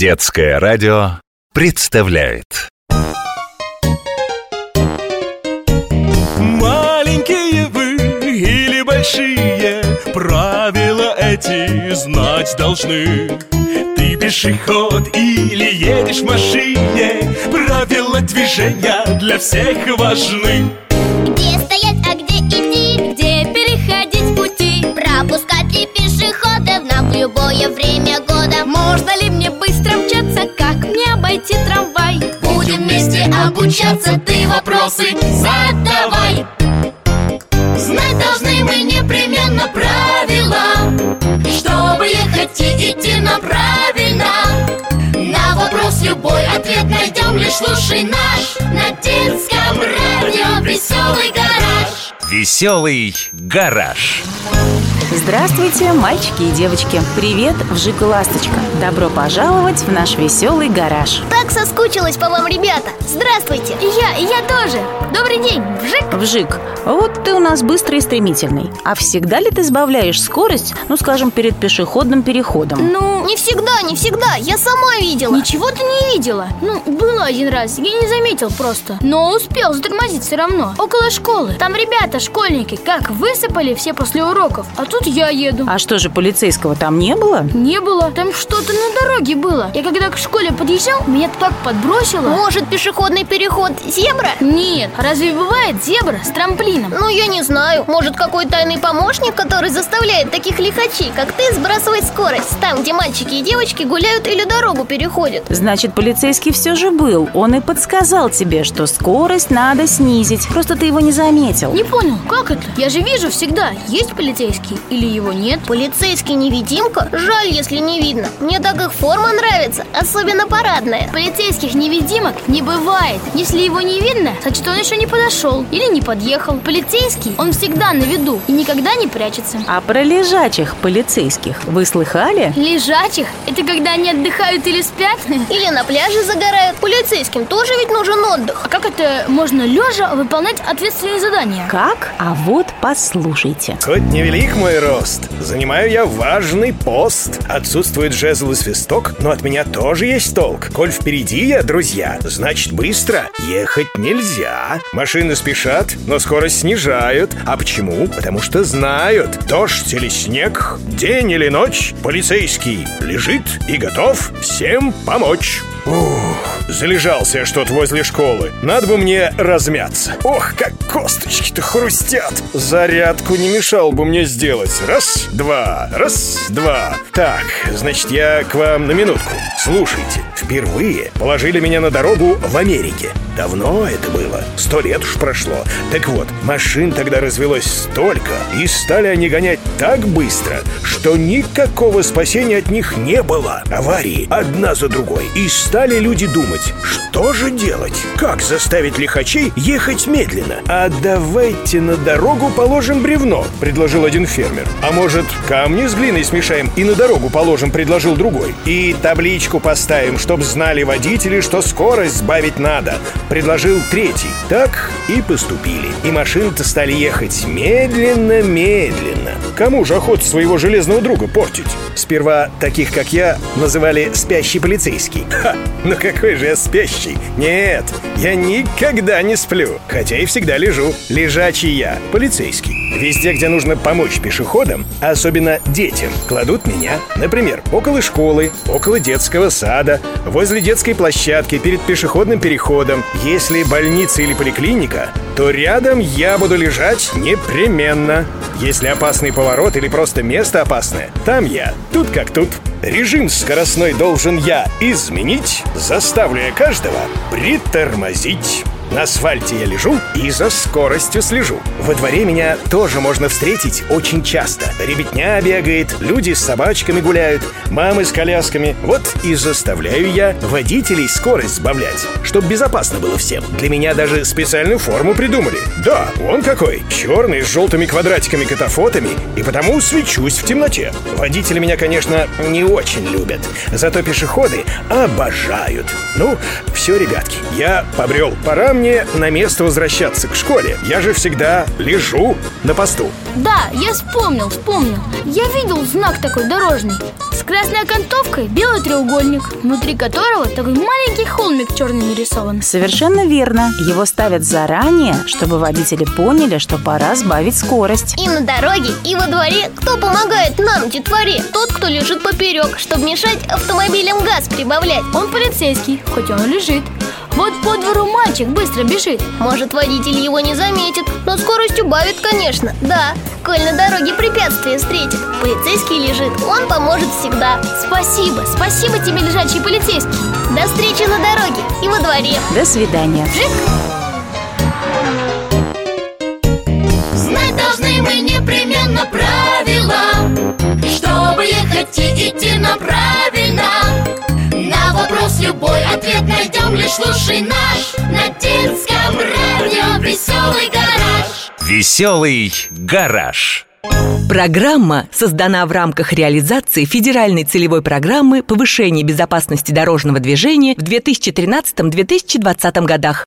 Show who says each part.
Speaker 1: Детское радио представляет.
Speaker 2: Маленькие вы или большие Правила эти знать должны. Ты пешеход или едешь в машине Правила движения для всех важны
Speaker 3: обучаться, ты вопросы задавай. Знать должны мы непременно правила. Чтобы ехать и идти нам правильно. На вопрос любой ответ найдем Лишь слушай наш. На детском радио Веселый гараж
Speaker 1: «Веселый гараж»
Speaker 4: Здравствуйте, мальчики и девочки! Привет, Вжик и Ласточка! Добро пожаловать в наш веселый гараж!
Speaker 3: Так соскучилась по вам, ребята Здравствуйте
Speaker 5: И я, и я тоже Добрый день, Вжик
Speaker 4: Вжик, вот у нас быстрый и стремительный. А всегда ли ты сбавляешь скорость, ну, скажем, перед пешеходным переходом?
Speaker 5: Ну,
Speaker 3: Не всегда, не всегда, я сама видела.
Speaker 5: Ничего ты не видела? Ну, было один раз, я не заметил просто. Но успел затормозить все равно. Около школы. Там ребята, школьники, как высыпали все после уроков. А тут я еду.
Speaker 4: А что же, полицейского там не было?
Speaker 5: Не было, там что-то на дороге было. Я когда к школе подъезжал, меня так подбросило.
Speaker 3: Может, пешеходный переход зебра?
Speaker 5: Нет, разве бывает зебра с трамплином?
Speaker 3: Ну, я не знаю. Может, какой тайный помощник, который заставляет таких лихачей, как ты, сбрасывать скорость Там, где мальчики и девочки гуляют или дорогу переходят?
Speaker 4: Значит, полицейский все же был. Он и подсказал тебе, что скорость надо снизить. Просто ты его не заметил.
Speaker 5: Не понял, как это? Я же вижу всегда, есть полицейский или его нет.
Speaker 3: Полицейский невидимка? Жаль, если не видно. Мне так их форма нравится, особенно парадная.
Speaker 5: Полицейских невидимок не бывает. Если его не видно, значит он еще не подошел или не подъехал. Полицейский, он всегда на виду и никогда не прячется
Speaker 4: А про лежачих полицейских вы слыхали?
Speaker 5: Лежачих? Это когда они отдыхают или спят?
Speaker 3: Или на пляже загорают Полицейским тоже ведь нужен отдых
Speaker 5: А как это можно лежа выполнять ответственные задания?
Speaker 4: Как? А вот послушайте
Speaker 2: Хоть невелик мой рост, занимаю я важный пост Отсутствует жезл и свисток, но от меня тоже есть толк Коль впереди я, друзья, значит быстро ехать нельзя Машины спешат, но скорость снижают А почему? Потому что знают. Дождь или снег, день или ночь Полицейский лежит и готов всем помочь. Ух, залежался я что-то возле школы. Надо бы мне размяться. Ох, как косточки-то хрустят. Зарядку не мешал бы мне сделать. Раз, два, раз, два. Так, значит, я к вам на минутку. Слушайте, впервые положили меня на дорогу в Америке Давно это было, сто лет уж прошло Так вот, машин тогда развелось столько И стали они гонять так быстро Что никакого спасения от них не было Аварии одна за другой И стали люди думать, что же делать? Как заставить лихачей ехать медленно? А давайте на дорогу положим бревно, предложил один фермер. А может, камни с глиной смешаем и на дорогу положим, предложил другой. И табличку поставим, чтоб знали водители, что скорость сбавить надо, предложил третий. Так и поступили. И машины-то стали ехать медленно-медленно. Кому же охота своего железного друга портить? Сперва таких, как я, называли «спящий полицейский». Ха! Ну какой же я спящий? Нет, я никогда не сплю, хотя и всегда лежу. Лежачий я, полицейский. Везде, где нужно помочь пешеходам, а особенно детям, кладут меня. Например, около школы, около детского сада, возле детской площадки, перед пешеходным переходом. Если больница или поликлиника, то рядом я буду лежать непременно. Если опасный поворот или просто место опасное, там я, тут как тут. Режим скоростной должен я изменить, заставлю я каждого притормозить. На асфальте я лежу и за скоростью слежу. Во дворе меня тоже можно встретить очень часто. Ребятня бегает, люди с собачками гуляют, мамы с колясками. Вот и заставляю я водителей скорость сбавлять, чтобы безопасно было всем. Для меня даже специальную форму придумали. Да, он какой. Черный, с желтыми квадратиками-катафотами, и потому свечусь в темноте. Водители меня, конечно, не очень любят. Зато пешеходы обожают. Ну, все, ребятки, я побрел. Пора мне на место возвращаться к школе? Я же всегда лежу на посту.
Speaker 5: Да, я вспомнил, вспомнил Я видел знак такой дорожный С красной окантовкой белый треугольник Внутри которого такой маленький холмик черный нарисован
Speaker 4: Совершенно верно. Его ставят заранее, чтобы водители поняли, что пора сбавить скорость.
Speaker 6: И на дороге, и во дворе Кто помогает нам, детворе? Тот, кто лежит поперек Чтобы мешать автомобилям газ прибавлять
Speaker 5: Он полицейский, хоть он и лежит Вот по двору мальчик быстро бежит.
Speaker 6: Может, водитель его не заметит Но скорость убавит, конечно, да Коль на дороге препятствие встретит. Полицейский лежит, он поможет всегда.
Speaker 5: Спасибо, спасибо тебе, лежачий полицейский.
Speaker 6: До встречи на дороге и во дворе.
Speaker 4: До свидания.
Speaker 3: Знать Лишь слушай наш На детском радио Веселый гараж
Speaker 1: Веселый гараж.
Speaker 7: Программа создана в рамках реализации федеральной целевой программы повышения безопасности дорожного движения в 2013-2020 годах.